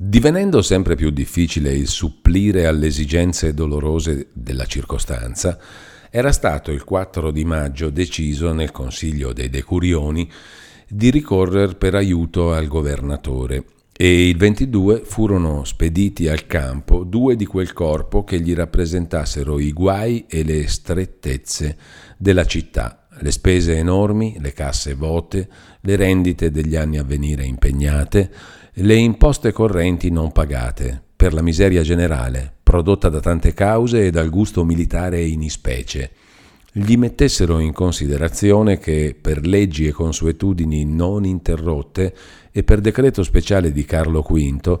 Divenendo sempre più difficile il supplire alle esigenze dolorose della circostanza, era stato il 4 di maggio deciso nel Consiglio dei Decurioni di ricorrere per aiuto al governatore e il 22 furono spediti al campo due di quel corpo che gli rappresentassero i guai e le strettezze della città, le spese enormi, le casse vote, le rendite degli anni a venire impegnate, le imposte correnti non pagate, per la miseria generale, prodotta da tante cause e dal gusto militare in ispecie, gli mettessero in considerazione che per leggi e consuetudini non interrotte e per decreto speciale di Carlo V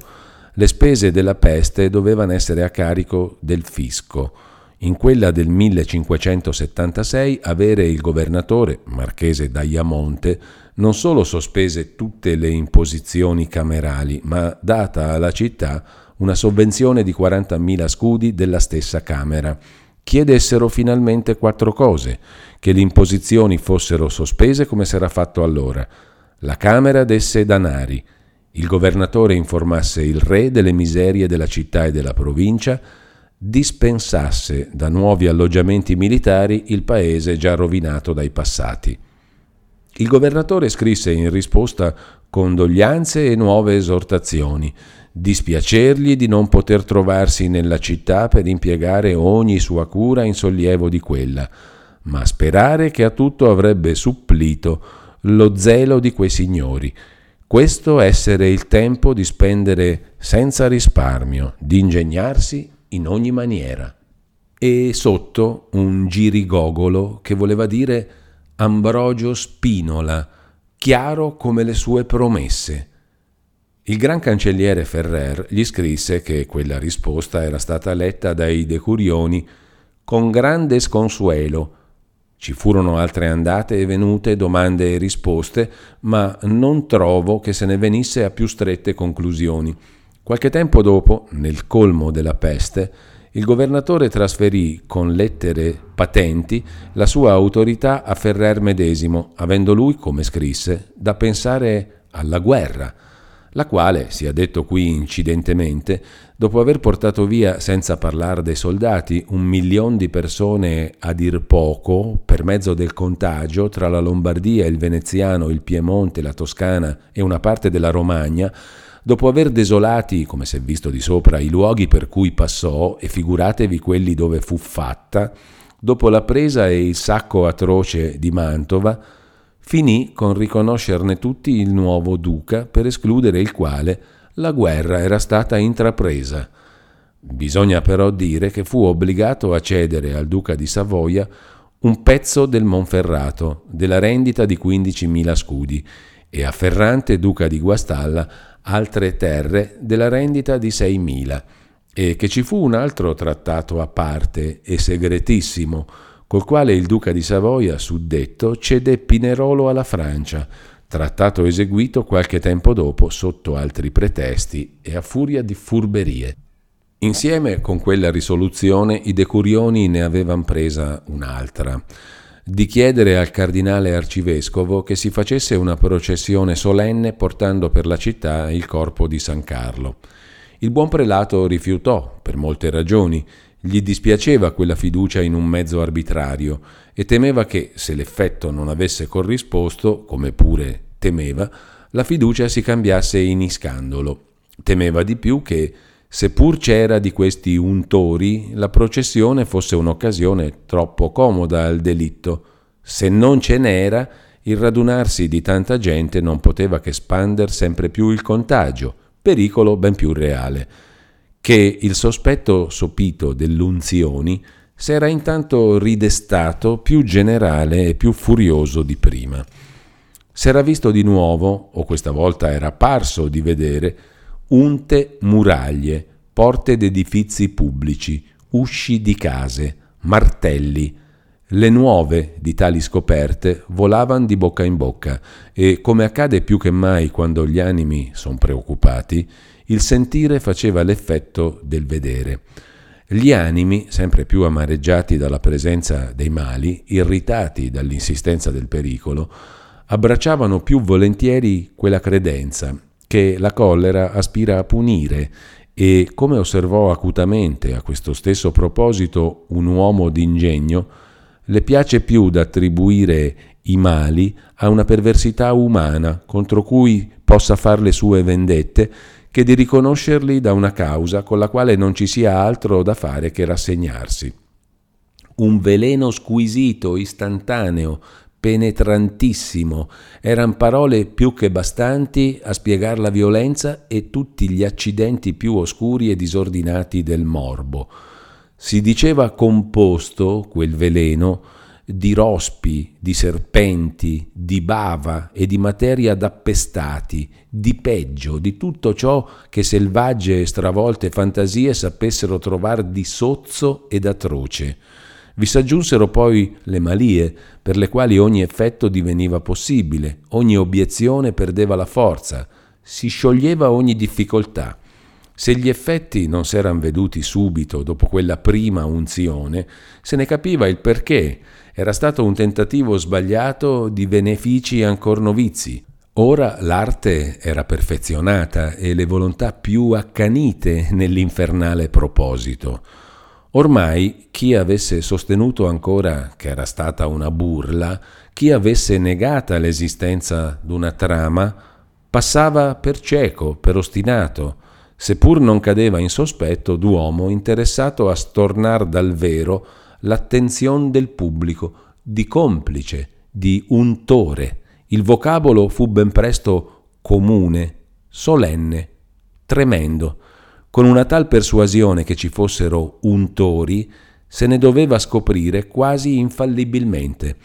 le spese della peste dovevano essere a carico del fisco. In quella del 1576 avere il governatore, marchese d'Aiamonte, non solo sospese tutte le imposizioni camerali, ma data alla città una sovvenzione di 40.000 scudi della stessa Camera. Chiedessero finalmente quattro cose, che le imposizioni fossero sospese come s'era fatto allora, la Camera desse danari, il governatore informasse il re delle miserie della città e della provincia, dispensasse da nuovi alloggiamenti militari il paese già rovinato dai passati. Il governatore scrisse in risposta condoglianze e nuove esortazioni, dispiacergli di non poter trovarsi nella città per impiegare ogni sua cura in sollievo di quella, ma sperare che a tutto avrebbe supplito lo zelo di quei signori. Questo essere il tempo di spendere senza risparmio, di ingegnarsi in ogni maniera. E sotto un girigogolo che voleva dire Ambrogio Spinola, chiaro come le sue promesse. Il gran cancelliere Ferrer gli scrisse che quella risposta era stata letta dai decurioni con grande sconsuelo. Ci furono altre andate e venute, domande e risposte, ma non trovo che se ne venisse a più strette conclusioni. Qualche tempo dopo, nel colmo della peste, il governatore trasferì con lettere patenti la sua autorità a Ferrer medesimo, avendo lui, come scrisse, da pensare alla guerra, la quale, sia detto qui incidentemente, dopo aver portato via, senza parlare dei soldati, un milione di persone a dir poco, per mezzo del contagio tra la Lombardia, il Veneziano, il Piemonte, la Toscana e una parte della Romagna, Dopo aver desolati, come si è visto di sopra, i luoghi per cui passò, e figuratevi quelli dove fu fatta, dopo la presa e il sacco atroce di Mantova, finì con riconoscerne tutti il nuovo duca, per escludere il quale la guerra era stata intrapresa. Bisogna però dire che fu obbligato a cedere al duca di Savoia un pezzo del Monferrato, della rendita di 15.000 scudi, e a Ferrante, duca di Guastalla, altre terre della rendita di 6.000 e che ci fu un altro trattato a parte e segretissimo, col quale il duca di Savoia, suddetto, cede Pinerolo alla Francia, trattato eseguito qualche tempo dopo sotto altri pretesti e a furia di furberie. Insieme con quella risoluzione i decurioni ne avevano presa un'altra di chiedere al cardinale arcivescovo che si facesse una processione solenne portando per la città il corpo di San Carlo. Il buon prelato rifiutò per molte ragioni, gli dispiaceva quella fiducia in un mezzo arbitrario e temeva che, se l'effetto non avesse corrisposto, come pure temeva, la fiducia si cambiasse in iscandolo. Temeva di più che, Seppur c'era di questi untori, la processione fosse un'occasione troppo comoda al delitto. Se non ce n'era, il radunarsi di tanta gente non poteva che spander sempre più il contagio, pericolo ben più reale, che il sospetto sopito dell'unzioni s'era intanto ridestato più generale e più furioso di prima. S'era visto di nuovo, o questa volta era parso di vedere, unte muraglie, porte d'edifizi pubblici, usci di case, martelli. Le nuove di tali scoperte volavano di bocca in bocca e, come accade più che mai quando gli animi sono preoccupati, il sentire faceva l'effetto del vedere. Gli animi, sempre più amareggiati dalla presenza dei mali, irritati dall'insistenza del pericolo, abbracciavano più volentieri quella credenza che la collera aspira a punire e, come osservò acutamente a questo stesso proposito un uomo d'ingegno, le piace più d'attribuire i mali a una perversità umana contro cui possa far le sue vendette che di riconoscerli da una causa con la quale non ci sia altro da fare che rassegnarsi. Un veleno squisito, istantaneo, penetrantissimo, eran parole più che bastanti a spiegar la violenza e tutti gli accidenti più oscuri e disordinati del morbo. Si diceva composto, quel veleno, di rospi, di serpenti, di bava e di materia d'appestati, di peggio, di tutto ciò che selvagge e stravolte fantasie sapessero trovar di sozzo ed atroce. Vi s'aggiunsero poi le malie, per le quali ogni effetto diveniva possibile, ogni obiezione perdeva la forza, si scioglieva ogni difficoltà. Se gli effetti non s'eran veduti subito dopo quella prima unzione, se ne capiva il perché. Era stato un tentativo sbagliato di benefici ancor novizi. Ora l'arte era perfezionata e le volontà più accanite nell'infernale proposito. Ormai chi avesse sostenuto ancora che era stata una burla, chi avesse negata l'esistenza d'una trama, passava per cieco, per ostinato, seppur non cadeva in sospetto d'uomo interessato a stornar dal vero l'attenzione del pubblico, di complice, di untore. Il vocabolo fu ben presto comune, solenne, tremendo con una tal persuasione che ci fossero untori, se ne doveva scoprire quasi infallibilmente.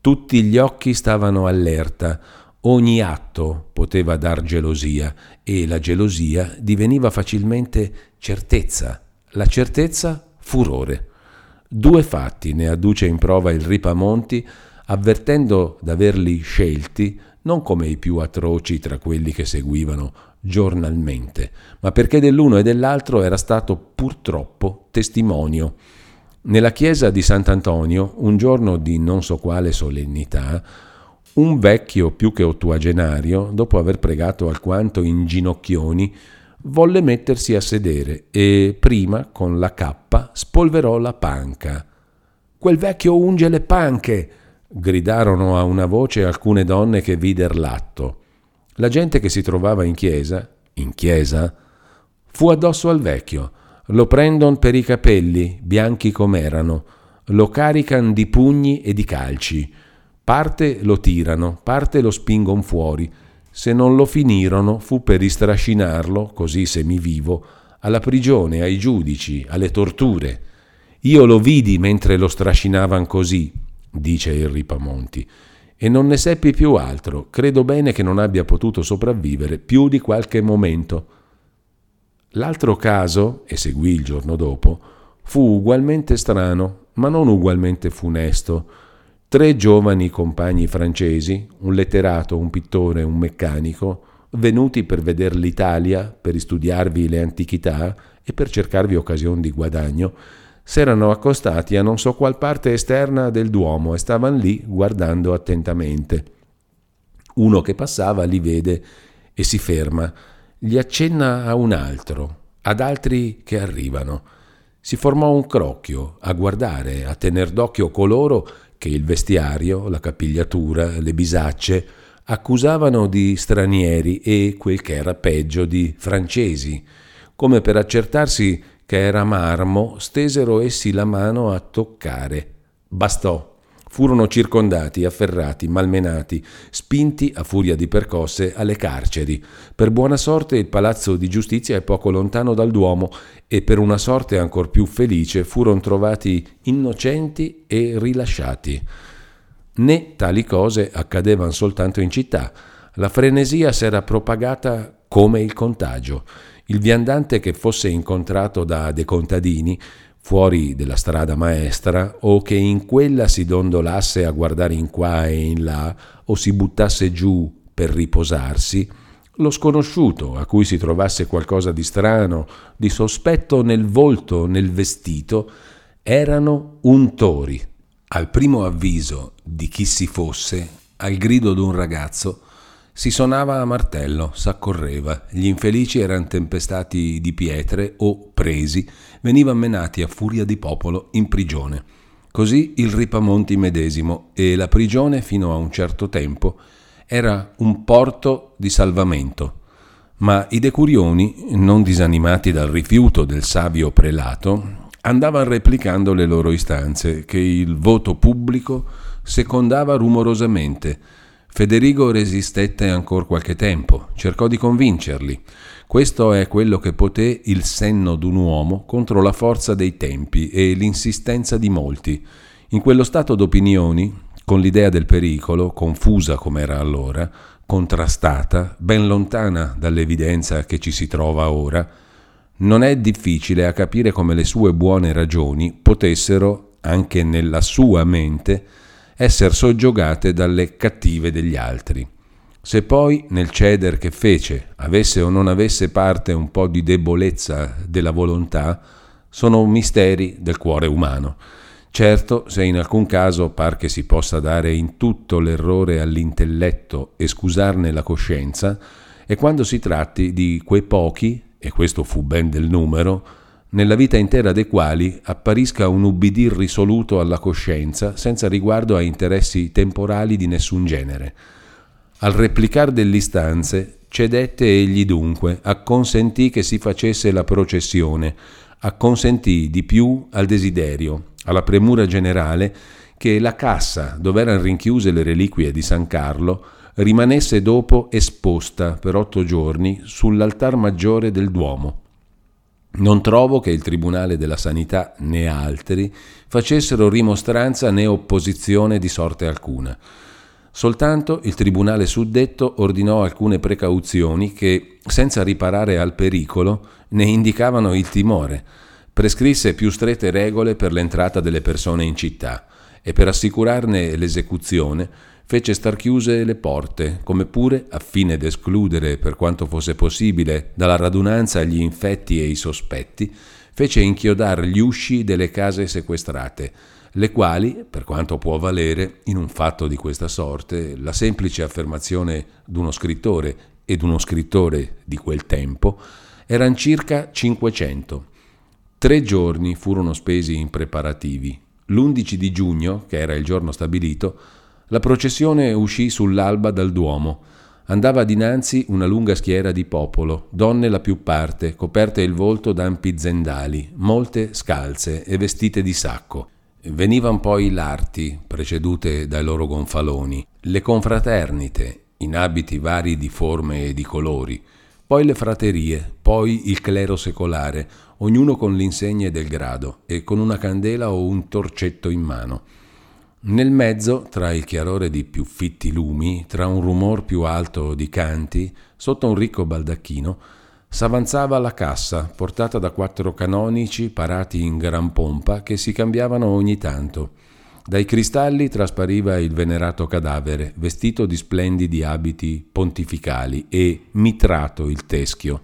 Tutti gli occhi stavano allerta, ogni atto poteva dar gelosia e la gelosia diveniva facilmente certezza, la certezza furore. Due fatti ne adduce in prova il Ripamonti, avvertendo d'averli scelti non come i più atroci tra quelli che seguivano giornalmente, ma perché dell'uno e dell'altro era stato purtroppo testimonio. Nella chiesa di Sant'Antonio, un giorno di non so quale solennità, un vecchio più che ottuagenario, dopo aver pregato alquanto in ginocchioni, volle mettersi a sedere e prima con la cappa spolverò la panca. Quel vecchio unge le panche! gridarono a una voce alcune donne che vider l'atto. La gente che si trovava in chiesa, in chiesa, fu addosso al vecchio, lo prendon per i capelli, bianchi com'erano, lo carican di pugni e di calci, parte lo tirano, parte lo spingon fuori, se non lo finirono fu per istrascinarlo, così semivivo, alla prigione, ai giudici, alle torture. Io lo vidi mentre lo strascinavan così, dice il Ripamonti, e non ne seppi più altro. Credo bene che non abbia potuto sopravvivere più di qualche momento. L'altro caso, e seguì il giorno dopo, fu ugualmente strano, ma non ugualmente funesto. Tre giovani compagni francesi, un letterato, un pittore e un meccanico, venuti per veder l'Italia, per studiarvi le antichità e per cercarvi occasione di guadagno, s'erano accostati a non so qual parte esterna del Duomo e stavano lì guardando attentamente. Uno che passava li vede e si ferma, gli accenna a un altro, ad altri che arrivano. Si formò un crocchio a guardare, a tener d'occhio coloro che il vestiario, la capigliatura, le bisacce accusavano di stranieri e, quel che era peggio, di francesi, come per accertarsi che era marmo, stesero essi la mano a toccare. Bastò. Furono circondati, afferrati, malmenati, spinti a furia di percosse alle carceri. Per buona sorte il palazzo di giustizia è poco lontano dal Duomo e per una sorte ancor più felice furono trovati innocenti e rilasciati. Né tali cose accadevano soltanto in città. La frenesia s'era propagata come il contagio. Il viandante che fosse incontrato da dei contadini fuori della strada maestra o che in quella si dondolasse a guardare in qua e in là o si buttasse giù per riposarsi, lo sconosciuto a cui si trovasse qualcosa di strano, di sospetto nel volto, nel vestito, erano untori. Al primo avviso di chi si fosse, al grido d'un ragazzo, Si sonava a martello, s'accorreva, gli infelici erano tempestati di pietre o, presi, venivano menati a furia di popolo in prigione. Così il Ripamonti medesimo e la prigione, fino a un certo tempo, era un porto di salvamento. Ma i decurioni, non disanimati dal rifiuto del savio prelato, andavano replicando le loro istanze, che il voto pubblico secondava rumorosamente. Federigo resistette ancora qualche tempo, cercò di convincerli. Questo è quello che poté il senno d'un uomo contro la forza dei tempi e l'insistenza di molti. In quello stato d'opinioni, con l'idea del pericolo, confusa come era allora, contrastata, ben lontana dall'evidenza che ci si trova ora, non è difficile a capire come le sue buone ragioni potessero, anche nella sua mente, essere soggiogate dalle cattive degli altri. Se poi nel ceder che fece avesse o non avesse parte un po' di debolezza della volontà, sono misteri del cuore umano. Certo, se in alcun caso par che si possa dare in tutto l'errore all'intelletto e scusarne la coscienza, è quando si tratti di quei pochi, e questo fu ben del numero, nella vita intera dei quali apparisca un ubbidir risoluto alla coscienza senza riguardo a interessi temporali di nessun genere. Al replicar dell'istanze cedette egli dunque, acconsentì che si facesse la processione, acconsentì di più al desiderio, alla premura generale, che la cassa dove erano rinchiuse le reliquie di San Carlo rimanesse dopo esposta per otto giorni sull'altar maggiore del Duomo. Non trovo che il Tribunale della Sanità né altri facessero rimostranza né opposizione di sorte alcuna. Soltanto il tribunale suddetto ordinò alcune precauzioni che, senza riparare al pericolo, ne indicavano il timore. Prescrisse più strette regole per l'entrata delle persone in città e per assicurarne l'esecuzione fece star chiuse le porte, come pure, a fine d'escludere per quanto fosse possibile dalla radunanza gli infetti e i sospetti, fece inchiodar gli usci delle case sequestrate, le quali, per quanto può valere in un fatto di questa sorte, la semplice affermazione d'uno scrittore e d'uno scrittore di quel tempo, erano circa 500. Tre giorni furono spesi in preparativi. L'11 di giugno, che era il giorno stabilito, la processione uscì sull'alba dal Duomo. Andava dinanzi una lunga schiera di popolo, donne la più parte, coperte il volto d'ampi zendali, molte scalze e vestite di sacco. Venivan poi l'arti, precedute dai loro gonfaloni, le confraternite, in abiti vari di forme e di colori, poi le fraterie, poi il clero secolare, ognuno con l'insegne del grado e con una candela o un torcetto in mano. Nel mezzo, tra il chiarore di più fitti lumi, tra un rumor più alto di canti, sotto un ricco baldacchino, S'avanzava la cassa, portata da quattro canonici parati in gran pompa che si cambiavano ogni tanto. Dai cristalli traspariva il venerato cadavere, vestito di splendidi abiti pontificali e mitrato il teschio,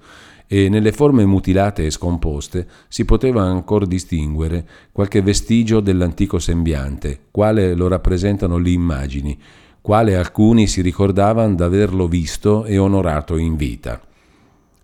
e nelle forme mutilate e scomposte si poteva ancora distinguere qualche vestigio dell'antico sembiante, quale lo rappresentano le immagini, quale alcuni si ricordavano d'averlo visto e onorato in vita.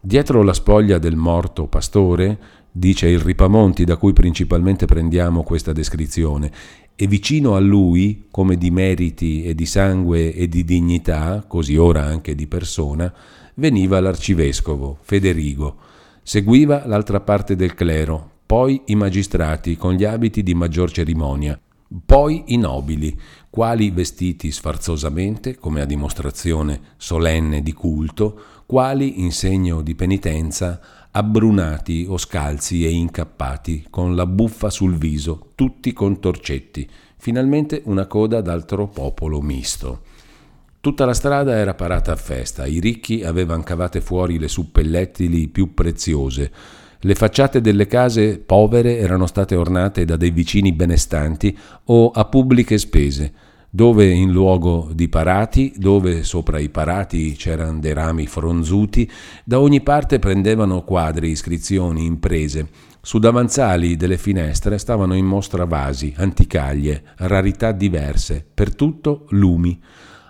Dietro la spoglia del morto pastore, dice il Ripamonti da cui principalmente prendiamo questa descrizione, e vicino a lui, come di meriti e di sangue e di dignità, così ora anche di persona, veniva l'arcivescovo, Federigo. Seguiva l'altra parte del clero, poi i magistrati con gli abiti di maggior cerimonia, poi i nobili, quali vestiti sfarzosamente, come a dimostrazione solenne di culto, quali in segno di penitenza, abbrunati o scalzi e incappati, con la buffa sul viso, tutti con torcetti, finalmente una coda d'altro popolo misto. Tutta la strada era parata a festa, i ricchi avevano cavate fuori le suppellettili più preziose, le facciate delle case povere erano state ornate da dei vicini benestanti o a pubbliche spese, dove in luogo di parati, dove sopra i parati c'erano dei rami fronzuti, da ogni parte prendevano quadri, iscrizioni, imprese. Su davanzali delle finestre stavano in mostra vasi, anticaglie, rarità diverse, per tutto lumi.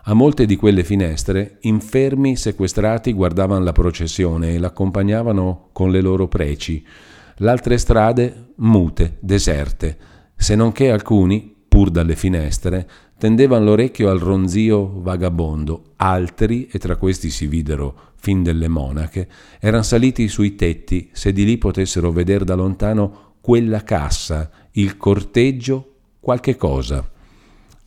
A molte di quelle finestre, infermi sequestrati guardavano la processione e l'accompagnavano con le loro preci. L'altre strade mute, deserte, se non che alcuni, pur dalle finestre, tendevano l'orecchio al ronzio vagabondo, altri, e tra questi si videro fin delle monache, erano saliti sui tetti se di lì potessero vedere da lontano quella cassa, il corteggio, qualche cosa.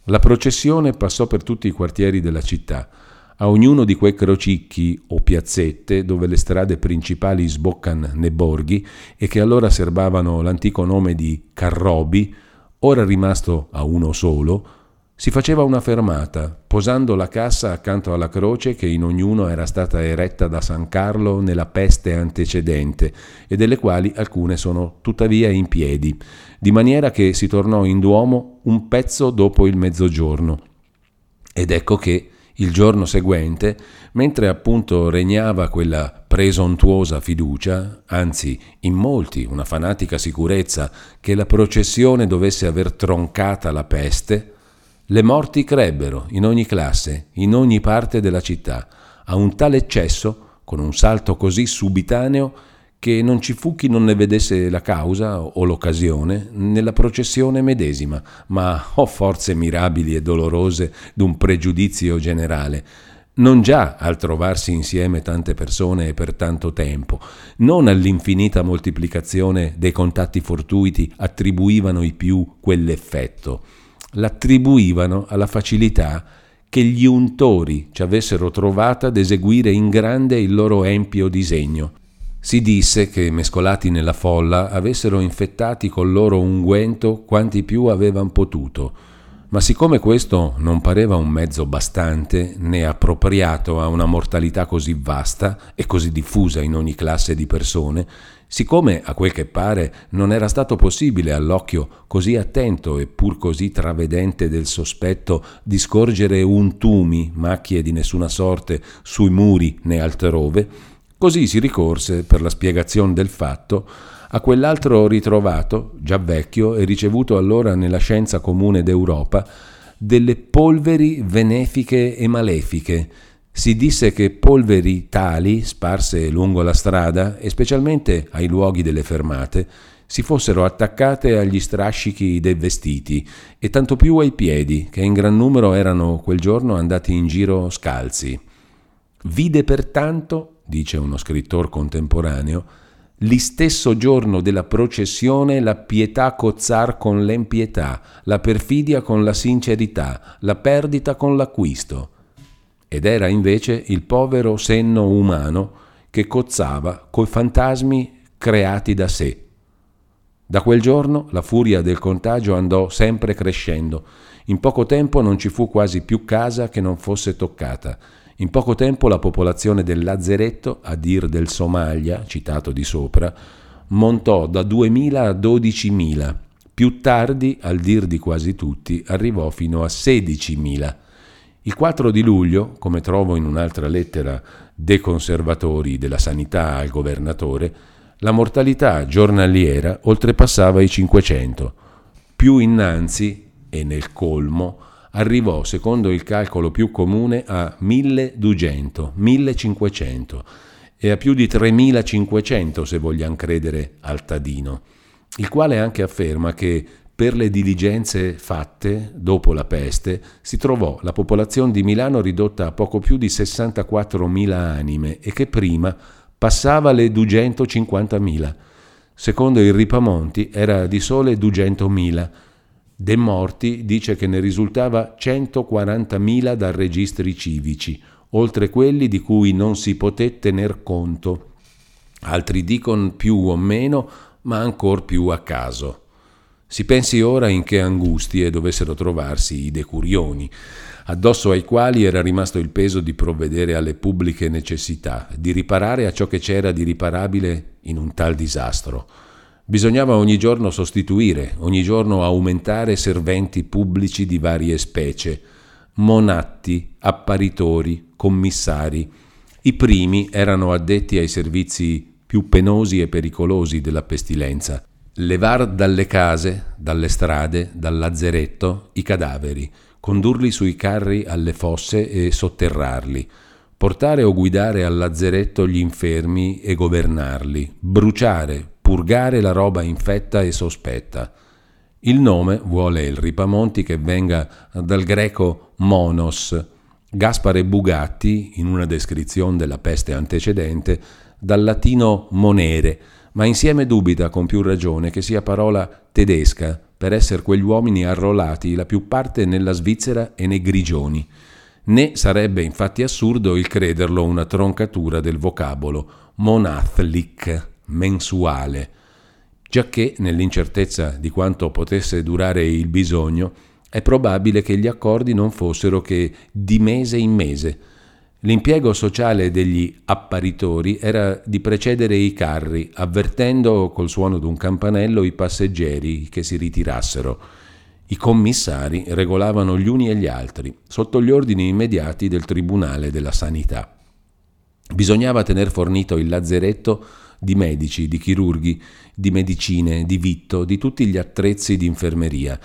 La processione passò per tutti i quartieri della città. A ognuno di quei crocicchi o piazzette dove le strade principali sboccano nei borghi e che allora serbavano l'antico nome di Carrobi, ora rimasto a uno solo, si faceva una fermata, posando la cassa accanto alla croce che in ognuno era stata eretta da San Carlo nella peste antecedente e delle quali alcune sono tuttavia in piedi, di maniera che si tornò in Duomo un pezzo dopo il mezzogiorno. Ed ecco che, il giorno seguente, mentre appunto regnava quella presontuosa fiducia, anzi in molti una fanatica sicurezza che la processione dovesse aver troncata la peste, le morti crebbero in ogni classe, in ogni parte della città, a un tale eccesso, con un salto così subitaneo, che non ci fu chi non ne vedesse la causa o l'occasione nella processione medesima, ma oh forze mirabili e dolorose d'un pregiudizio generale, non già al trovarsi insieme tante persone per tanto tempo, non all'infinita moltiplicazione dei contatti fortuiti attribuivano i più quell'effetto, l'attribuivano alla facilità che gli untori ci avessero trovata ad eseguire in grande il loro empio disegno. Si disse che, mescolati nella folla, avessero infettati col loro unguento quanti più avevano potuto, ma siccome questo non pareva un mezzo bastante né appropriato a una mortalità così vasta e così diffusa in ogni classe di persone, Siccome, a quel che pare, non era stato possibile all'occhio così attento e pur così travedente del sospetto di scorgere untumi, macchie di nessuna sorte, sui muri né altrove, così si ricorse, per la spiegazione del fatto, a quell'altro ritrovato, già vecchio e ricevuto allora nella scienza comune d'Europa, delle polveri benefiche e malefiche, si disse che polveri tali, sparse lungo la strada e specialmente ai luoghi delle fermate, si fossero attaccate agli strascichi dei vestiti e tanto più ai piedi, che in gran numero erano quel giorno andati in giro scalzi. Vide pertanto, dice uno scrittor contemporaneo, l'istesso giorno della processione la pietà cozzar con l'empietà, la perfidia con la sincerità, la perdita con l'acquisto ed era invece il povero senno umano che cozzava coi fantasmi creati da sé. Da quel giorno la furia del contagio andò sempre crescendo. In poco tempo non ci fu quasi più casa che non fosse toccata. In poco tempo la popolazione del Lazzeretto, a dir del Somalia, citato di sopra, montò da 2.000 a 12.000. Più tardi, al dir di quasi tutti, arrivò fino a 16.000. Il 4 di luglio, come trovo in un'altra lettera dei conservatori della sanità al governatore, la mortalità giornaliera oltrepassava i 500. Più innanzi, e nel colmo, arrivò, secondo il calcolo più comune, a 1200, 1500 e a più di 3500 se vogliamo credere al Tadino, il quale anche afferma che per le diligenze fatte dopo la peste si trovò la popolazione di Milano ridotta a poco più di 64.000 anime e che prima passava le 250.000. Secondo il Ripamonti era di sole 200.000. De morti dice che ne risultava 140.000 da registri civici, oltre quelli di cui non si poté tener conto. Altri dicono più o meno, ma ancor più a caso. Si pensi ora in che angustie dovessero trovarsi i decurioni, addosso ai quali era rimasto il peso di provvedere alle pubbliche necessità, di riparare a ciò che c'era di riparabile in un tal disastro. Bisognava ogni giorno sostituire, ogni giorno aumentare serventi pubblici di varie specie, monatti, apparitori, commissari. I primi erano addetti ai servizi più penosi e pericolosi della pestilenza, levar dalle case, dalle strade, dal lazzeretto i cadaveri, condurli sui carri alle fosse e sotterrarli, portare o guidare al lazzeretto gli infermi e governarli, bruciare, purgare la roba infetta e sospetta. Il nome vuole il Ripamonti che venga dal greco monos. Gaspare Bugatti, in una descrizione della peste antecedente, dal latino monere, ma insieme dubita con più ragione che sia parola tedesca per essere quegli uomini arruolati la più parte nella Svizzera e nei grigioni. Né sarebbe infatti assurdo il crederlo una troncatura del vocabolo monathlic, mensuale, giacché nell'incertezza di quanto potesse durare il bisogno, è probabile che gli accordi non fossero che di mese in mese. L'impiego sociale degli apparitori era di precedere i carri, avvertendo col suono d'un campanello i passeggeri che si ritirassero. I commissari regolavano gli uni e gli altri, sotto gli ordini immediati del Tribunale della Sanità. Bisognava tener fornito il lazzeretto di medici, di chirurghi, di medicine, di vitto, di tutti gli attrezzi di infermeria.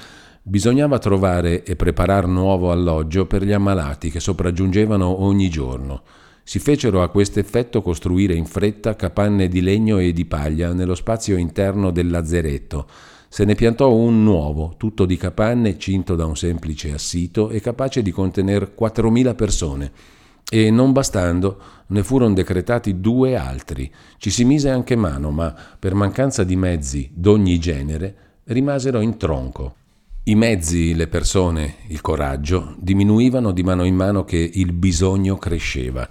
Bisognava trovare e preparar nuovo alloggio per gli ammalati che sopraggiungevano ogni giorno. Si fecero a questo effetto costruire in fretta capanne di legno e di paglia nello spazio interno del lazzeretto. Se ne piantò un nuovo, tutto di capanne, cinto da un semplice assito e capace di contenere 4.000 persone e non bastando ne furono decretati due altri. Ci si mise anche mano, ma per mancanza di mezzi d'ogni genere rimasero in tronco. I mezzi, le persone, il coraggio diminuivano di mano in mano che il bisogno cresceva.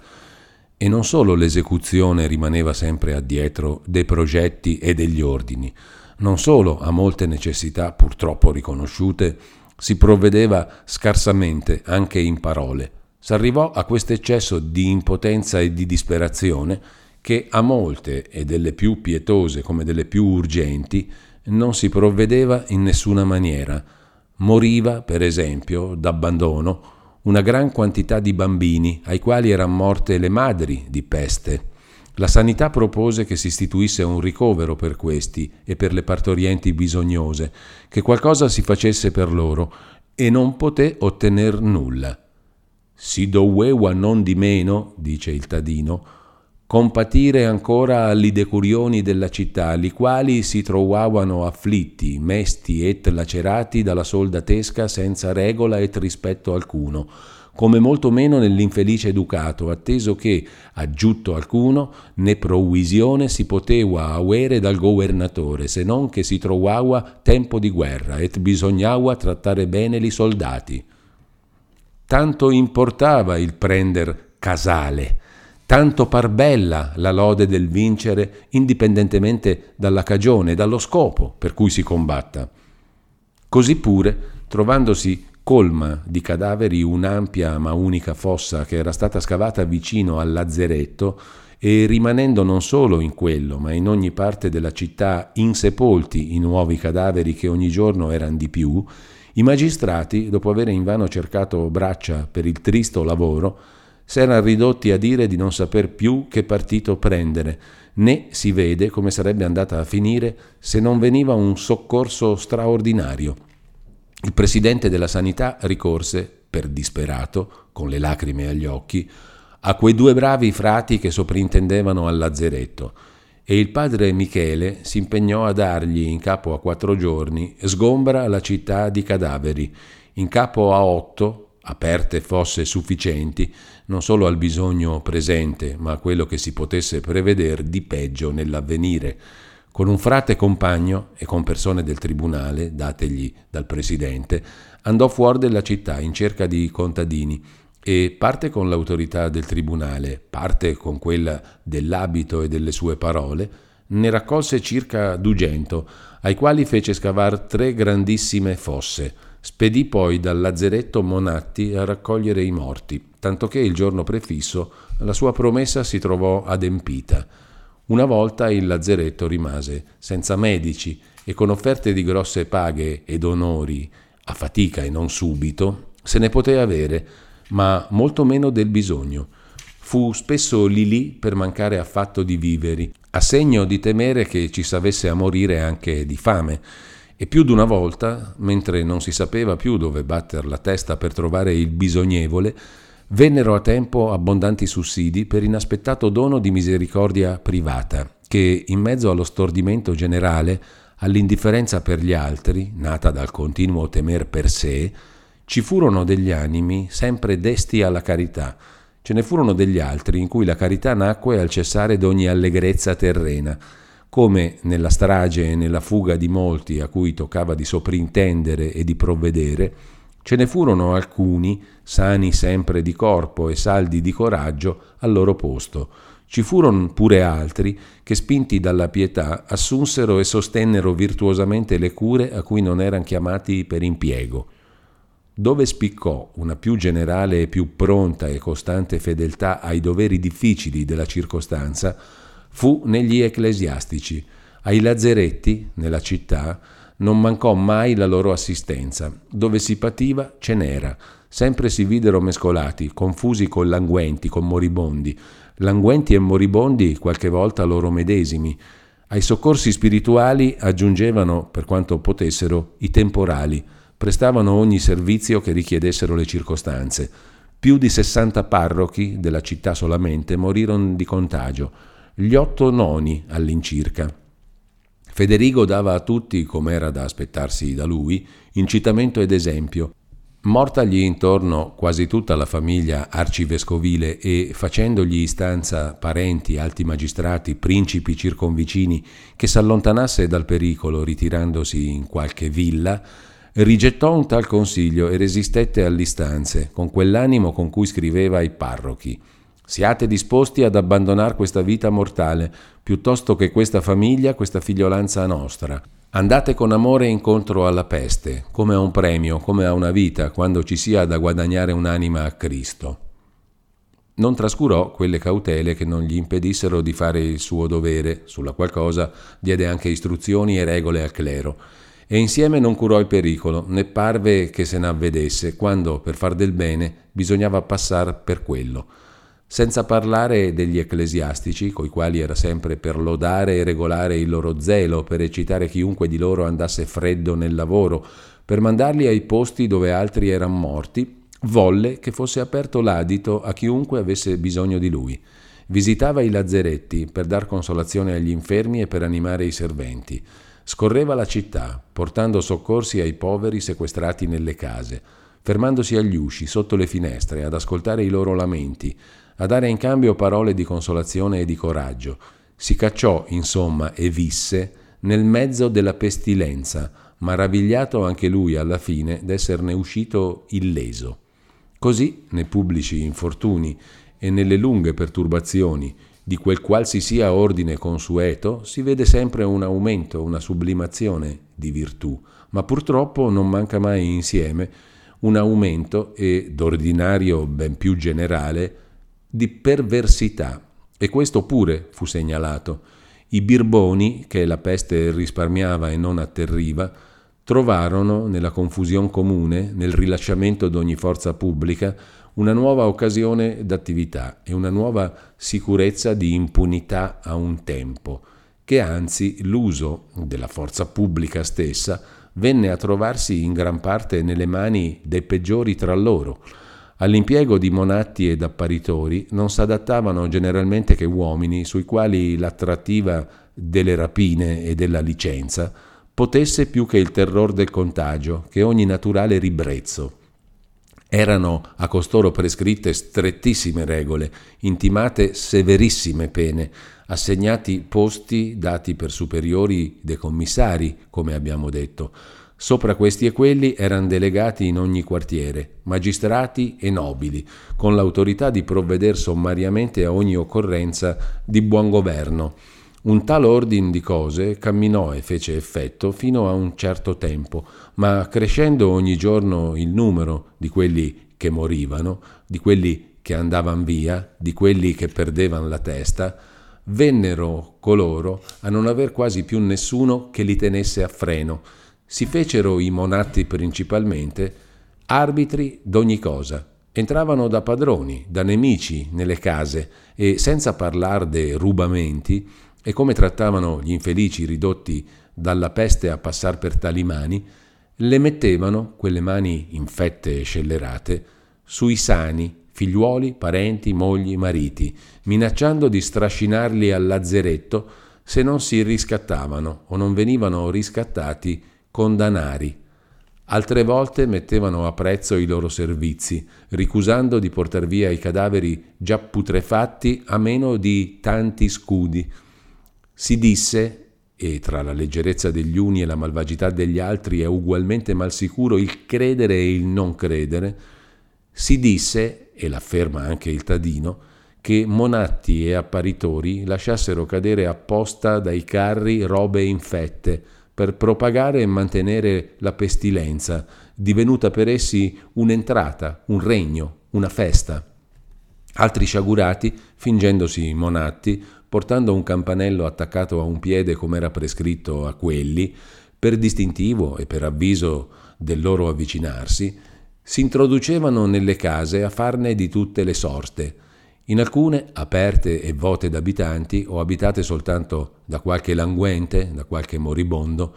E non solo l'esecuzione rimaneva sempre addietro dei progetti e degli ordini, non solo a molte necessità purtroppo riconosciute si provvedeva scarsamente anche in parole, S'arrivò a questo eccesso di impotenza e di disperazione che a molte e delle più pietose come delle più urgenti non si provvedeva in nessuna maniera. Moriva, per esempio, d'abbandono una gran quantità di bambini ai quali erano morte le madri di peste. La sanità propose che si istituisse un ricovero per questi e per le partorienti bisognose, che qualcosa si facesse per loro, e non poté ottener nulla. Si doveva non di meno, dice il Tadino, compatire ancora agli decurioni della città, li quali si trovavano afflitti, mesti et lacerati dalla soldatesca senza regola et rispetto alcuno, come molto meno nell'infelice ducato, atteso che, aggiutto alcuno, né provisione si poteva avere dal governatore, se non che si trovava tempo di guerra, et bisognava trattare bene li soldati. Tanto importava il prender casale, tanto par bella la lode del vincere indipendentemente dalla cagione, dallo scopo per cui si combatta. Così pure, trovandosi colma di cadaveri un'ampia ma unica fossa che era stata scavata vicino al lazzeretto e rimanendo non solo in quello, ma in ogni parte della città insepolti i nuovi cadaveri che ogni giorno erano di più, i magistrati, dopo aver invano cercato braccia per il tristo lavoro, s'erano ridotti a dire di non saper più che partito prendere, né si vede come sarebbe andata a finire se non veniva un soccorso straordinario. Il presidente della sanità ricorse, per disperato, con le lacrime agli occhi, a quei due bravi frati che soprintendevano al lazzeretto e il padre Michele si impegnò a dargli in capo a quattro giorni sgombra la città di cadaveri, in capo a otto, aperte fosse sufficienti, non solo al bisogno presente, ma a quello che si potesse prevedere di peggio nell'avvenire, con un frate compagno e con persone del tribunale, dategli dal presidente, andò fuori della città in cerca di contadini e parte con l'autorità del tribunale, parte con quella dell'abito e delle sue parole, ne raccolse circa dugento, ai quali fece scavar tre grandissime fosse. Spedì poi dal lazzeretto Monatti a raccogliere i morti, tanto che il giorno prefisso la sua promessa si trovò adempita. Una volta il lazzeretto rimase senza medici e con offerte di grosse paghe ed onori, a fatica e non subito, se ne poté avere, ma molto meno del bisogno. Fu spesso lì lì per mancare affatto di viveri, a segno di temere che ci s'avesse a morire anche di fame, E più d'una volta, mentre non si sapeva più dove batter la testa per trovare il bisognevole, vennero a tempo abbondanti sussidi per inaspettato dono di misericordia privata, che, in mezzo allo stordimento generale, all'indifferenza per gli altri, nata dal continuo temer per sé, ci furono degli animi sempre desti alla carità. Ce ne furono degli altri in cui la carità nacque al cessare d'ogni allegrezza terrena, come nella strage e nella fuga di molti a cui toccava di soprintendere e di provvedere, ce ne furono alcuni, sani sempre di corpo e saldi di coraggio, al loro posto. Ci furono pure altri che, spinti dalla pietà, assunsero e sostennero virtuosamente le cure a cui non erano chiamati per impiego. Dove spiccò una più generale e più pronta e costante fedeltà ai doveri difficili della circostanza, fu negli ecclesiastici. Ai lazzeretti, nella città, non mancò mai la loro assistenza. Dove si pativa ce n'era. Sempre si videro mescolati, confusi con languenti, con moribondi. Languenti e moribondi qualche volta loro medesimi. Ai soccorsi spirituali aggiungevano, per quanto potessero, i temporali prestavano ogni servizio che richiedessero le circostanze. Più di 60 parrochi della città solamente morirono di contagio, gli otto noni all'incirca. Federigo dava a tutti, come era da aspettarsi da lui, incitamento ed esempio. Mortagli intorno quasi tutta la famiglia arcivescovile e facendogli istanza parenti, alti magistrati, principi circonvicini, che s'allontanasse dal pericolo ritirandosi in qualche villa, rigettò un tal consiglio e resistette alle istanze, con quell'animo con cui scriveva ai parrochi. Siate disposti ad abbandonare questa vita mortale, piuttosto che questa famiglia, questa figliolanza nostra. Andate con amore incontro alla peste, come a un premio, come a una vita, quando ci sia da guadagnare un'anima a Cristo. Non trascurò quelle cautele che non gli impedissero di fare il suo dovere, sulla qual cosa diede anche istruzioni e regole al clero e insieme non curò il pericolo, né parve che se n'avvedesse, quando per far del bene bisognava passare per quello. Senza parlare degli ecclesiastici, coi quali era sempre per lodare e regolare il loro zelo, per eccitare chiunque di loro andasse freddo nel lavoro, per mandarli ai posti dove altri erano morti, volle che fosse aperto l'adito a chiunque avesse bisogno di lui. Visitava i lazzeretti per dar consolazione agli infermi e per animare i serventi. Scorreva la città, portando soccorsi ai poveri sequestrati nelle case, fermandosi agli usci, sotto le finestre, ad ascoltare i loro lamenti, a dare in cambio parole di consolazione e di coraggio. Si cacciò, insomma, e visse nel mezzo della pestilenza, maravigliato anche lui alla fine d'esserne uscito illeso. Così, nei pubblici infortuni e nelle lunghe perturbazioni di quel qual si sia ordine consueto, si vede sempre un aumento, una sublimazione di virtù, ma purtroppo non manca mai insieme un aumento e d'ordinario ben più generale di perversità. E questo pure fu segnalato. I birboni, che la peste risparmiava e non atterriva, trovarono nella confusione comune, nel rilasciamento d'ogni forza pubblica, una nuova occasione d'attività e una nuova sicurezza di impunità a un tempo, che anzi l'uso della forza pubblica stessa venne a trovarsi in gran parte nelle mani dei peggiori tra loro. All'impiego di monatti ed apparitori non s'adattavano generalmente che uomini sui quali l'attrattiva delle rapine e della licenza potesse più che il terror del contagio, che ogni naturale ribrezzo. Erano a costoro prescritte strettissime regole, intimate severissime pene, assegnati posti dati per superiori dei commissari, come abbiamo detto. Sopra questi e quelli erano delegati in ogni quartiere, magistrati e nobili, con l'autorità di provvedere sommariamente a ogni occorrenza di buon governo. Un tal ordine di cose camminò e fece effetto fino a un certo tempo, ma crescendo ogni giorno il numero di quelli che morivano, di quelli che andavano via, di quelli che perdevano la testa, vennero coloro a non aver quasi più nessuno che li tenesse a freno. Si fecero i monatti principalmente arbitri d'ogni cosa. Entravano da padroni, da nemici nelle case e senza parlare de rubamenti, e come trattavano gli infelici ridotti dalla peste a passar per tali mani, le mettevano, quelle mani infette e scellerate, sui sani, figliuoli, parenti, mogli, mariti, minacciando di strascinarli al lazzeretto se non si riscattavano o non venivano riscattati con danari. Altre volte mettevano a prezzo i loro servizi, ricusando di portar via i cadaveri già putrefatti a meno di tanti scudi. Si disse, e tra la leggerezza degli uni e la malvagità degli altri è ugualmente malsicuro il credere e il non credere, si disse, e l'afferma anche il Tadino, che monatti e apparitori lasciassero cadere apposta dai carri robe infette, per propagare e mantenere la pestilenza, divenuta per essi un'entrata, un regno, una festa. Altri sciagurati, fingendosi monatti, portando un campanello attaccato a un piede come era prescritto a quelli, per distintivo e per avviso del loro avvicinarsi, si introducevano nelle case a farne di tutte le sorte, in alcune aperte e vote d'abitanti o abitate soltanto da qualche languente, da qualche moribondo,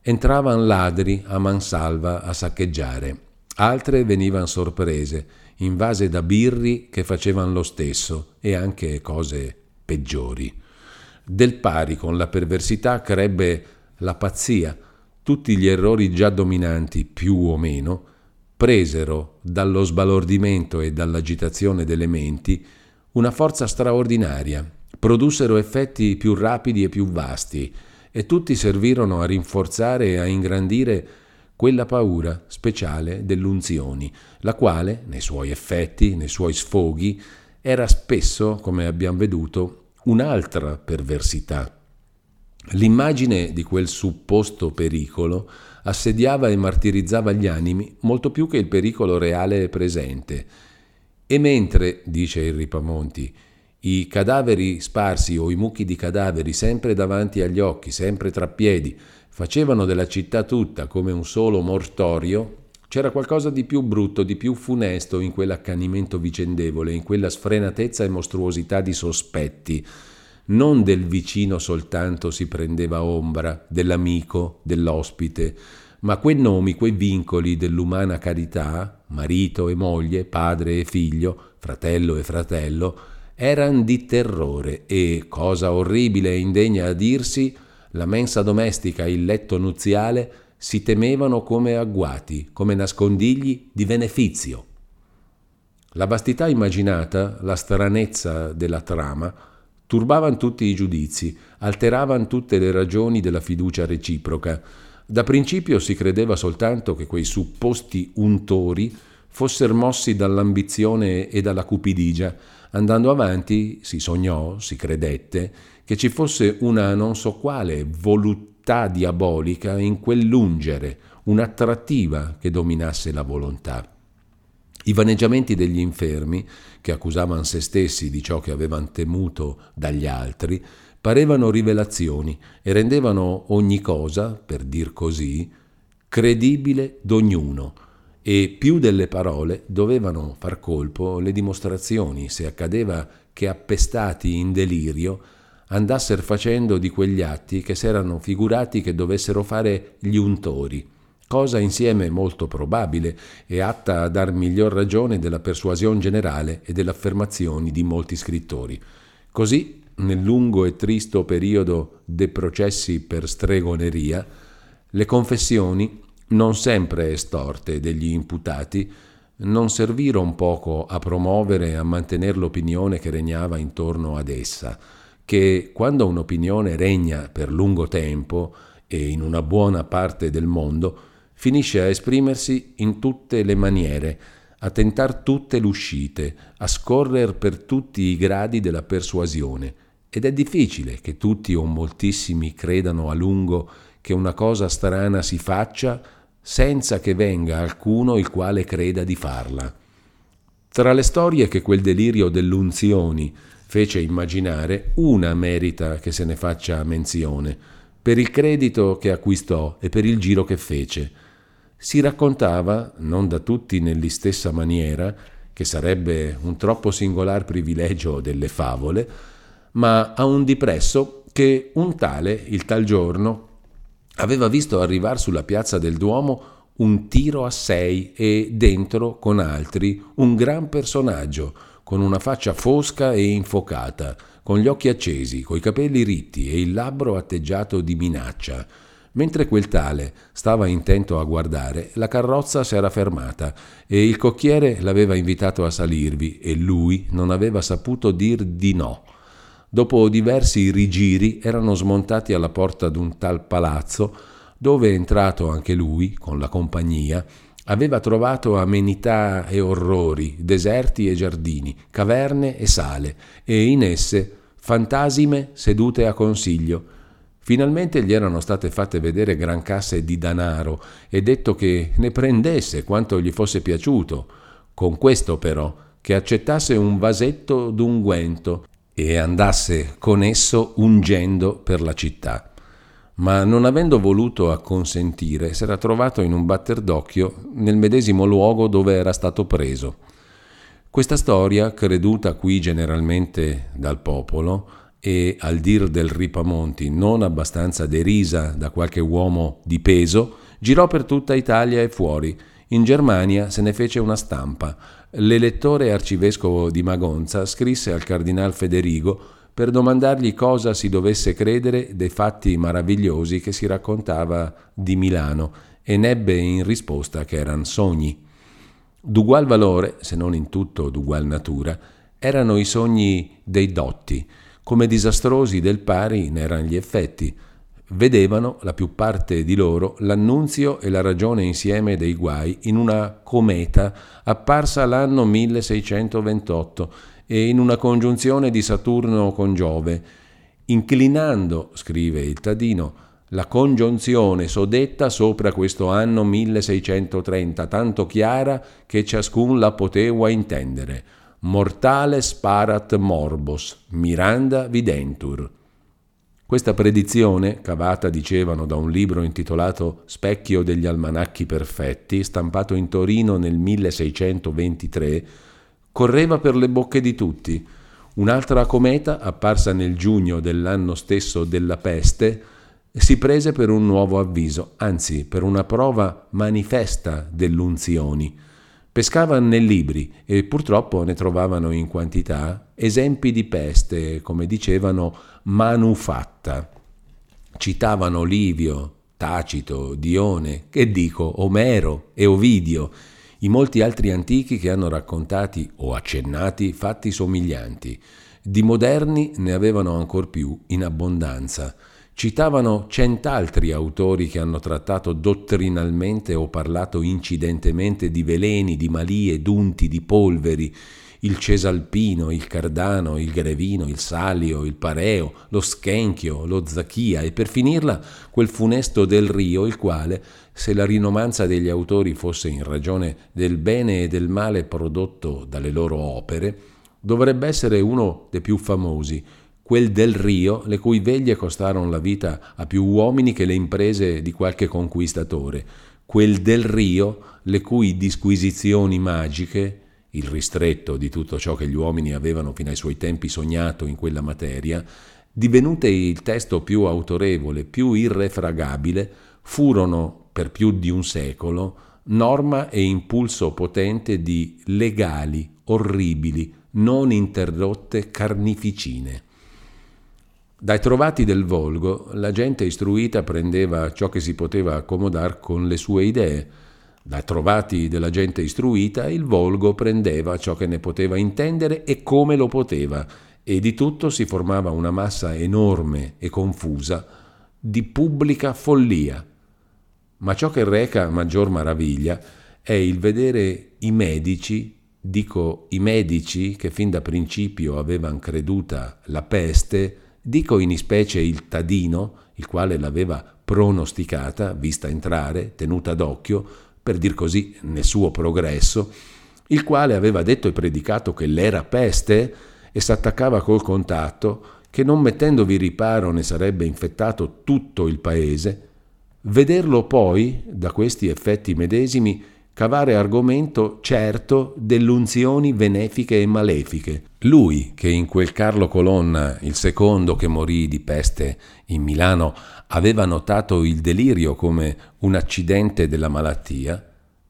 entravano ladri a mansalva a saccheggiare. Altre venivano sorprese, invase da birri che facevano lo stesso e anche cose peggiori. Del pari con la perversità crebbe la pazzia. Tutti gli errori già dominanti, più o meno, presero dallo sbalordimento e dall'agitazione delle menti una forza straordinaria, produssero effetti più rapidi e più vasti, e tutti servirono a rinforzare e a ingrandire quella paura speciale dell'unzioni, la quale, nei suoi effetti, nei suoi sfoghi, era spesso, come abbiamo veduto, un'altra perversità. L'immagine di quel supposto pericolo assediava e martirizzava gli animi molto più che il pericolo reale e presente, e mentre, dice il Ripamonti, i cadaveri sparsi o i mucchi di cadaveri sempre davanti agli occhi, sempre tra piedi, facevano della città tutta come un solo mortorio, c'era qualcosa di più brutto, di più funesto in quell'accanimento vicendevole, in quella sfrenatezza e mostruosità di sospetti. Non del vicino soltanto si prendeva ombra, dell'amico, dell'ospite, ma quei nomi, quei vincoli dell'umana carità, marito e moglie, padre e figlio, fratello e fratello, erano di terrore e, cosa orribile e indegna a dirsi, la mensa domestica e il letto nuziale si temevano come agguati, come nascondigli di benefizio. La vastità immaginata, la stranezza della trama, turbavano tutti i giudizi, alteravano tutte le ragioni della fiducia reciproca, da principio si credeva soltanto che quei supposti untori fossero mossi dall'ambizione e dalla cupidigia. Andando avanti si sognò, si credette, che ci fosse una non so quale voluttà diabolica in quell'ungere, un'attrattiva che dominasse la volontà. I vaneggiamenti degli infermi, che accusavano se stessi di ciò che avevano temuto dagli altri, parevano rivelazioni e rendevano ogni cosa, per dir così, credibile d'ognuno, e più delle parole dovevano far colpo le dimostrazioni se accadeva che appestati in delirio andassero facendo di quegli atti che s'erano figurati che dovessero fare gli untori, cosa insieme molto probabile e atta a dar miglior ragione della persuasione generale e delle affermazioni di molti scrittori. Così nel lungo e tristo periodo dei processi per stregoneria, le confessioni, non sempre estorte degli imputati, non servirono poco a promuovere e a mantenere l'opinione che regnava intorno ad essa, che quando un'opinione regna per lungo tempo e in una buona parte del mondo, finisce a esprimersi in tutte le maniere, a tentar tutte le uscite, a scorrere per tutti i gradi della persuasione, ed è difficile che tutti o moltissimi credano a lungo che una cosa strana si faccia senza che venga alcuno il quale creda di farla. Tra le storie che quel delirio dell'unzioni fece immaginare, una merita che se ne faccia menzione, per il credito che acquistò e per il giro che fece. Si raccontava, non da tutti nell'istessa maniera, che sarebbe un troppo singolar privilegio delle favole, ma a un dipresso che un tale, il tal giorno, aveva visto arrivare sulla piazza del Duomo un tiro a sei e dentro, con altri, un gran personaggio, con una faccia fosca e infocata, con gli occhi accesi, coi capelli ritti e il labbro atteggiato di minaccia. Mentre quel tale stava intento a guardare, la carrozza s'era fermata e il cocchiere l'aveva invitato a salirvi e lui non aveva saputo dir di no. Dopo diversi rigiri erano smontati alla porta d'un tal palazzo dove, entrato anche lui, con la compagnia, aveva trovato amenità e orrori, deserti e giardini, caverne e sale, e in esse fantasime sedute a consiglio, Finalmente gli erano state fatte vedere gran casse di danaro e detto che ne prendesse quanto gli fosse piaciuto, con questo però che accettasse un vasetto d'unguento e andasse con esso ungendo per la città. Ma non avendo voluto acconsentire, s'era trovato in un batter d'occhio nel medesimo luogo dove era stato preso. Questa storia, creduta qui generalmente dal popolo, e, al dir del Ripamonti, non abbastanza derisa da qualche uomo di peso, girò per tutta Italia e fuori. In Germania se ne fece una stampa. L'elettore arcivescovo di Magonza scrisse al cardinal Federigo per domandargli cosa si dovesse credere dei fatti maravigliosi che si raccontava di Milano e nebbe in risposta che erano sogni. D'ugual valore, se non in tutto d'ugual natura, erano i sogni dei dotti, come disastrosi del pari ne erano gli effetti. Vedevano, la più parte di loro, l'annunzio e la ragione insieme dei guai in una cometa apparsa l'anno 1628 e in una congiunzione di Saturno con Giove, inclinando, scrive il Tadino, la congiunzione sodetta sopra questo anno 1630, tanto chiara che ciascun la poteva intendere mortale sparat morbos, miranda videntur. Questa predizione, cavata, dicevano, da un libro intitolato Specchio degli almanacchi perfetti, stampato in Torino nel 1623, correva per le bocche di tutti. Un'altra cometa, apparsa nel giugno dell'anno stesso della peste, si prese per un nuovo avviso, anzi per una prova manifesta dell'unzioni. Pescavano nei libri e purtroppo ne trovavano in quantità esempi di peste, come dicevano, manufatta. Citavano Livio, Tacito, Dione, che dico, Omero e Ovidio, i molti altri antichi che hanno raccontati o accennati fatti somiglianti. Di moderni ne avevano ancor più in abbondanza. Citavano cent'altri autori che hanno trattato dottrinalmente o parlato incidentemente di veleni, di malie, d'unti, di polveri, il Cesalpino, il Cardano, il Grevino, il Salio, il Pareo, lo Schenchio, lo Zacchia e per finirla quel funesto del Rio, il quale, se la rinomanza degli autori fosse in ragione del bene e del male prodotto dalle loro opere, dovrebbe essere uno dei più famosi, quel del Rio, le cui veglie costarono la vita a più uomini che le imprese di qualche conquistatore, quel del Rio, le cui disquisizioni magiche, il ristretto di tutto ciò che gli uomini avevano fino ai suoi tempi sognato in quella materia, divenute il testo più autorevole, più irrefragabile, furono per più di un secolo norma e impulso potente di legali, orribili, non interrotte carnificine. Dai trovati del Volgo la gente istruita prendeva ciò che si poteva accomodare con le sue idee. Dai trovati della gente istruita il Volgo prendeva ciò che ne poteva intendere e come lo poteva, e di tutto si formava una massa enorme e confusa di pubblica follia. Ma ciò che reca maggior maraviglia è il vedere i medici, dico i medici che fin da principio avevano creduta la peste, Dico in ispecie il Tadino, il quale l'aveva pronosticata, vista entrare, tenuta d'occhio, per dir così nel suo progresso, il quale aveva detto e predicato che l'era peste e s'attaccava col contatto, che non mettendovi riparo ne sarebbe infettato tutto il paese, vederlo poi, da questi effetti medesimi, cavare argomento certo delle unzioni benefiche e malefiche. Lui, che in quel Carlo Colonna, il secondo che morì di peste in Milano, aveva notato il delirio come un accidente della malattia,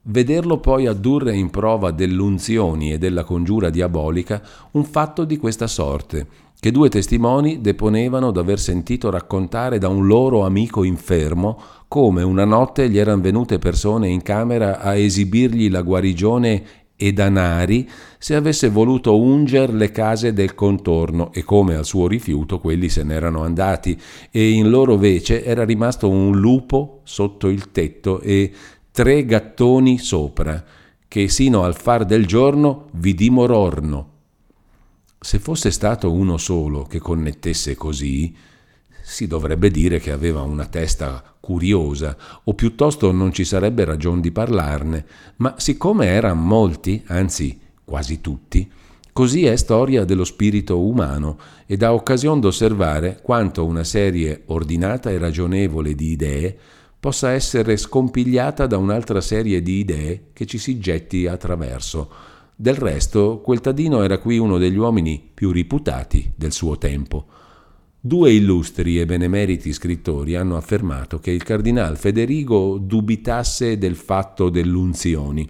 vederlo poi addurre in prova delle unzioni e della congiura diabolica un fatto di questa sorte, che due testimoni deponevano d'aver sentito raccontare da un loro amico infermo come una notte gli erano venute persone in camera a esibirgli la guarigione e danari se avesse voluto unger le case del contorno e come al suo rifiuto quelli se n'erano andati e in loro vece era rimasto un lupo sotto il tetto e tre gattoni sopra che sino al far del giorno vi dimororno. Se fosse stato uno solo che connettesse così, si dovrebbe dire che aveva una testa curiosa, o piuttosto non ci sarebbe ragione di parlarne, ma siccome erano molti, anzi quasi tutti, così è storia dello spirito umano e dà occasione d'osservare quanto una serie ordinata e ragionevole di idee possa essere scompigliata da un'altra serie di idee che ci si getti attraverso. Del resto, quel Tadino era qui uno degli uomini più riputati del suo tempo. Due illustri e benemeriti scrittori hanno affermato che il cardinal Federigo dubitasse del fatto dell'unzioni.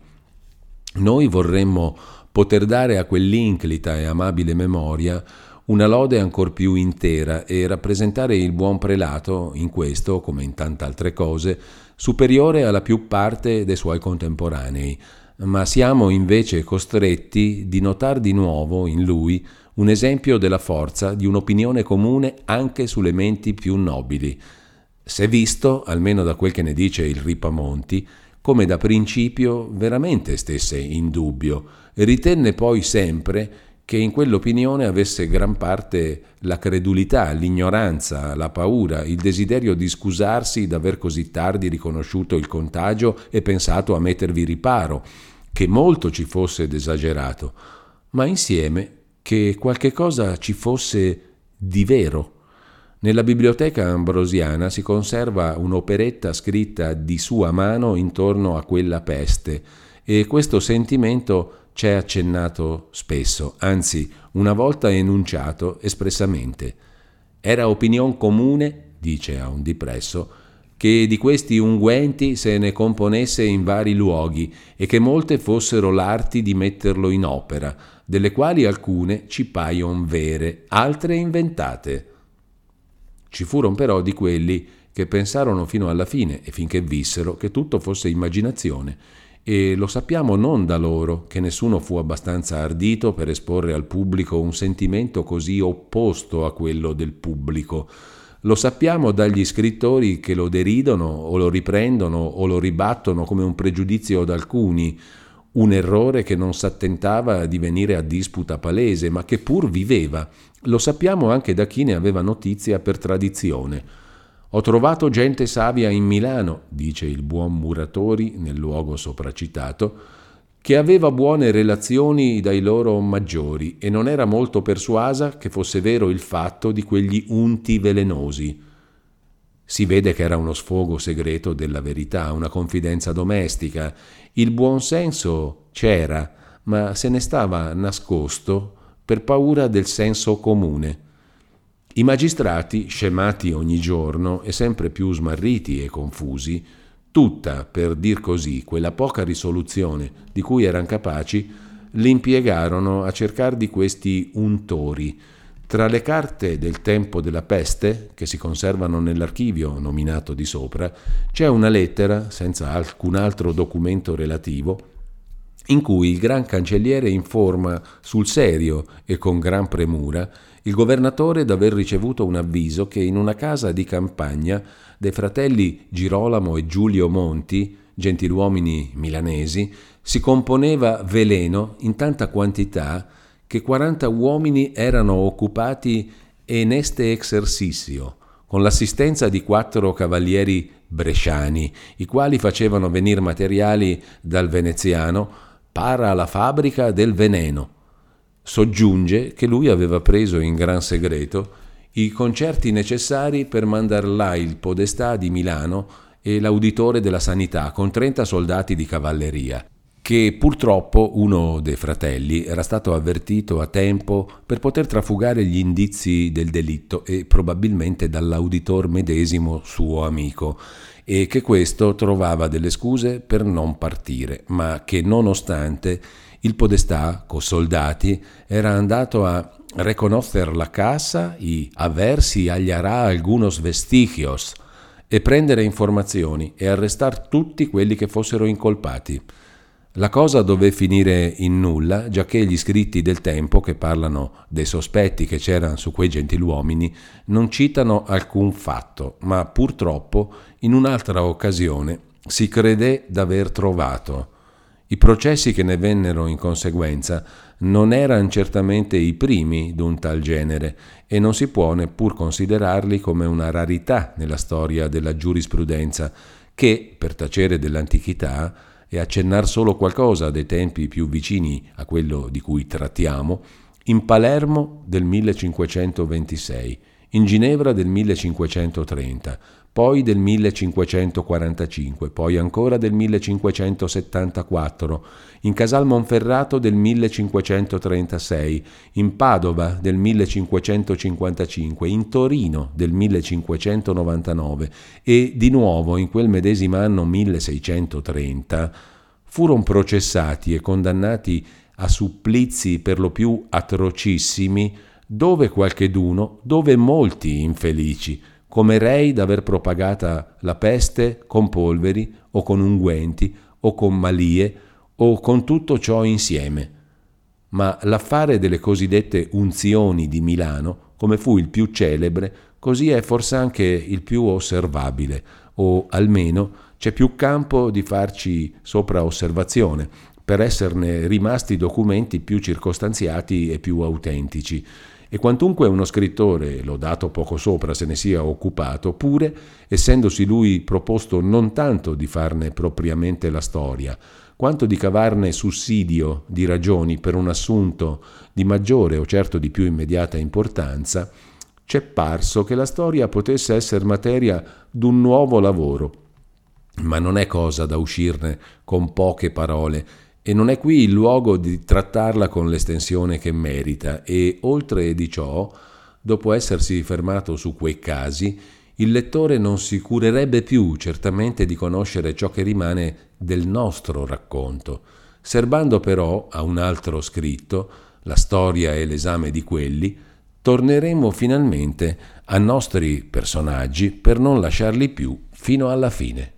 Noi vorremmo poter dare a quell'inclita e amabile memoria una lode ancor più intera e rappresentare il buon prelato in questo, come in tante altre cose, superiore alla più parte dei suoi contemporanei, ma siamo invece costretti di notar di nuovo in lui un esempio della forza di un'opinione comune anche sulle menti più nobili. S'è visto, almeno da quel che ne dice il Ripamonti, come da principio veramente stesse in dubbio ritenne poi sempre che in quell'opinione avesse gran parte la credulità, l'ignoranza, la paura, il desiderio di scusarsi d'aver così tardi riconosciuto il contagio e pensato a mettervi riparo, che molto ci fosse d'esagerato, ma insieme che qualche cosa ci fosse di vero. Nella biblioteca ambrosiana si conserva un'operetta scritta di sua mano intorno a quella peste e questo sentimento c'è accennato spesso, anzi una volta enunciato espressamente. Era opinion comune, dice a un dipresso, che di questi unguenti se ne componesse in vari luoghi e che molte fossero l'arti di metterlo in opera, delle quali alcune ci paion vere, altre inventate. Ci furono però di quelli che pensarono fino alla fine e finché vissero che tutto fosse immaginazione, e lo sappiamo non da loro, che nessuno fu abbastanza ardito per esporre al pubblico un sentimento così opposto a quello del pubblico. Lo sappiamo dagli scrittori che lo deridono o lo riprendono o lo ribattono come un pregiudizio ad alcuni, un errore che non s'attentava a divenire a disputa palese, ma che pur viveva. Lo sappiamo anche da chi ne aveva notizia per tradizione. Ho trovato gente savia in Milano, dice il buon Muratori nel luogo sopracitato, che aveva buone relazioni dai loro maggiori e non era molto persuasa che fosse vero il fatto di quegli unti velenosi. Si vede che era uno sfogo segreto della verità, una confidenza domestica. Il buonsenso c'era, ma se ne stava nascosto per paura del senso comune. I magistrati, scemati ogni giorno e sempre più smarriti e confusi, tutta, per dir così, quella poca risoluzione di cui erano capaci, l'impiegarono a cercare di questi untori, tra le carte del tempo della peste, che si conservano nell'archivio nominato di sopra, c'è una lettera, senza alcun altro documento relativo, in cui il gran cancelliere informa sul serio e con gran premura il governatore d'aver ricevuto un avviso che in una casa di campagna dei fratelli Girolamo e Giulio Monti, gentiluomini milanesi, si componeva veleno in tanta quantità che 40 uomini erano occupati en este exercicio, con l'assistenza di quattro cavalieri bresciani, i quali facevano venire materiali dal veneziano para la fabbrica del veneno. Soggiunge che lui aveva preso in gran segreto i concerti necessari per mandar là il podestà di Milano e l'auditore della sanità con 30 soldati di cavalleria che purtroppo uno dei fratelli era stato avvertito a tempo per poter trafugare gli indizi del delitto e probabilmente dall'auditor medesimo suo amico e che questo trovava delle scuse per non partire, ma che nonostante il podestà, con soldati, era andato a reconocer la casa y a ver si hallará algunos vestigios e prendere informazioni e arrestar tutti quelli che fossero incolpati. La cosa dové finire in nulla, giacché gli scritti del tempo che parlano dei sospetti che c'erano su quei gentiluomini non citano alcun fatto, ma purtroppo in un'altra occasione si credé d'aver trovato. I processi che ne vennero in conseguenza non erano certamente i primi d'un tal genere e non si può neppur considerarli come una rarità nella storia della giurisprudenza che, per tacere dell'antichità, e accennar solo qualcosa dei tempi più vicini a quello di cui trattiamo, in Palermo del 1526, in Ginevra del 1530, poi del 1545, poi ancora del 1574, in Casal Monferrato del 1536, in Padova del 1555, in Torino del 1599 e di nuovo in quel medesimo anno 1630 furono processati e condannati a supplizi per lo più atrocissimi, dove qualcheduno, dove molti infelici, come rei d'aver propagata la peste con polveri o con unguenti o con malie o con tutto ciò insieme. Ma l'affare delle cosiddette unzioni di Milano, come fu il più celebre, così è forse anche il più osservabile, o almeno c'è più campo di farci sopra osservazione, per esserne rimasti documenti più circostanziati e più autentici e quantunque uno scrittore, lodato poco sopra, se ne sia occupato, pure, essendosi lui proposto non tanto di farne propriamente la storia, quanto di cavarne sussidio di ragioni per un assunto di maggiore o certo di più immediata importanza, c'è parso che la storia potesse essere materia d'un nuovo lavoro. Ma non è cosa da uscirne con poche parole, e non è qui il luogo di trattarla con l'estensione che merita e oltre di ciò, dopo essersi fermato su quei casi, il lettore non si curerebbe più certamente di conoscere ciò che rimane del nostro racconto, serbando però a un altro scritto, la storia e l'esame di quelli, torneremo finalmente a nostri personaggi per non lasciarli più fino alla fine.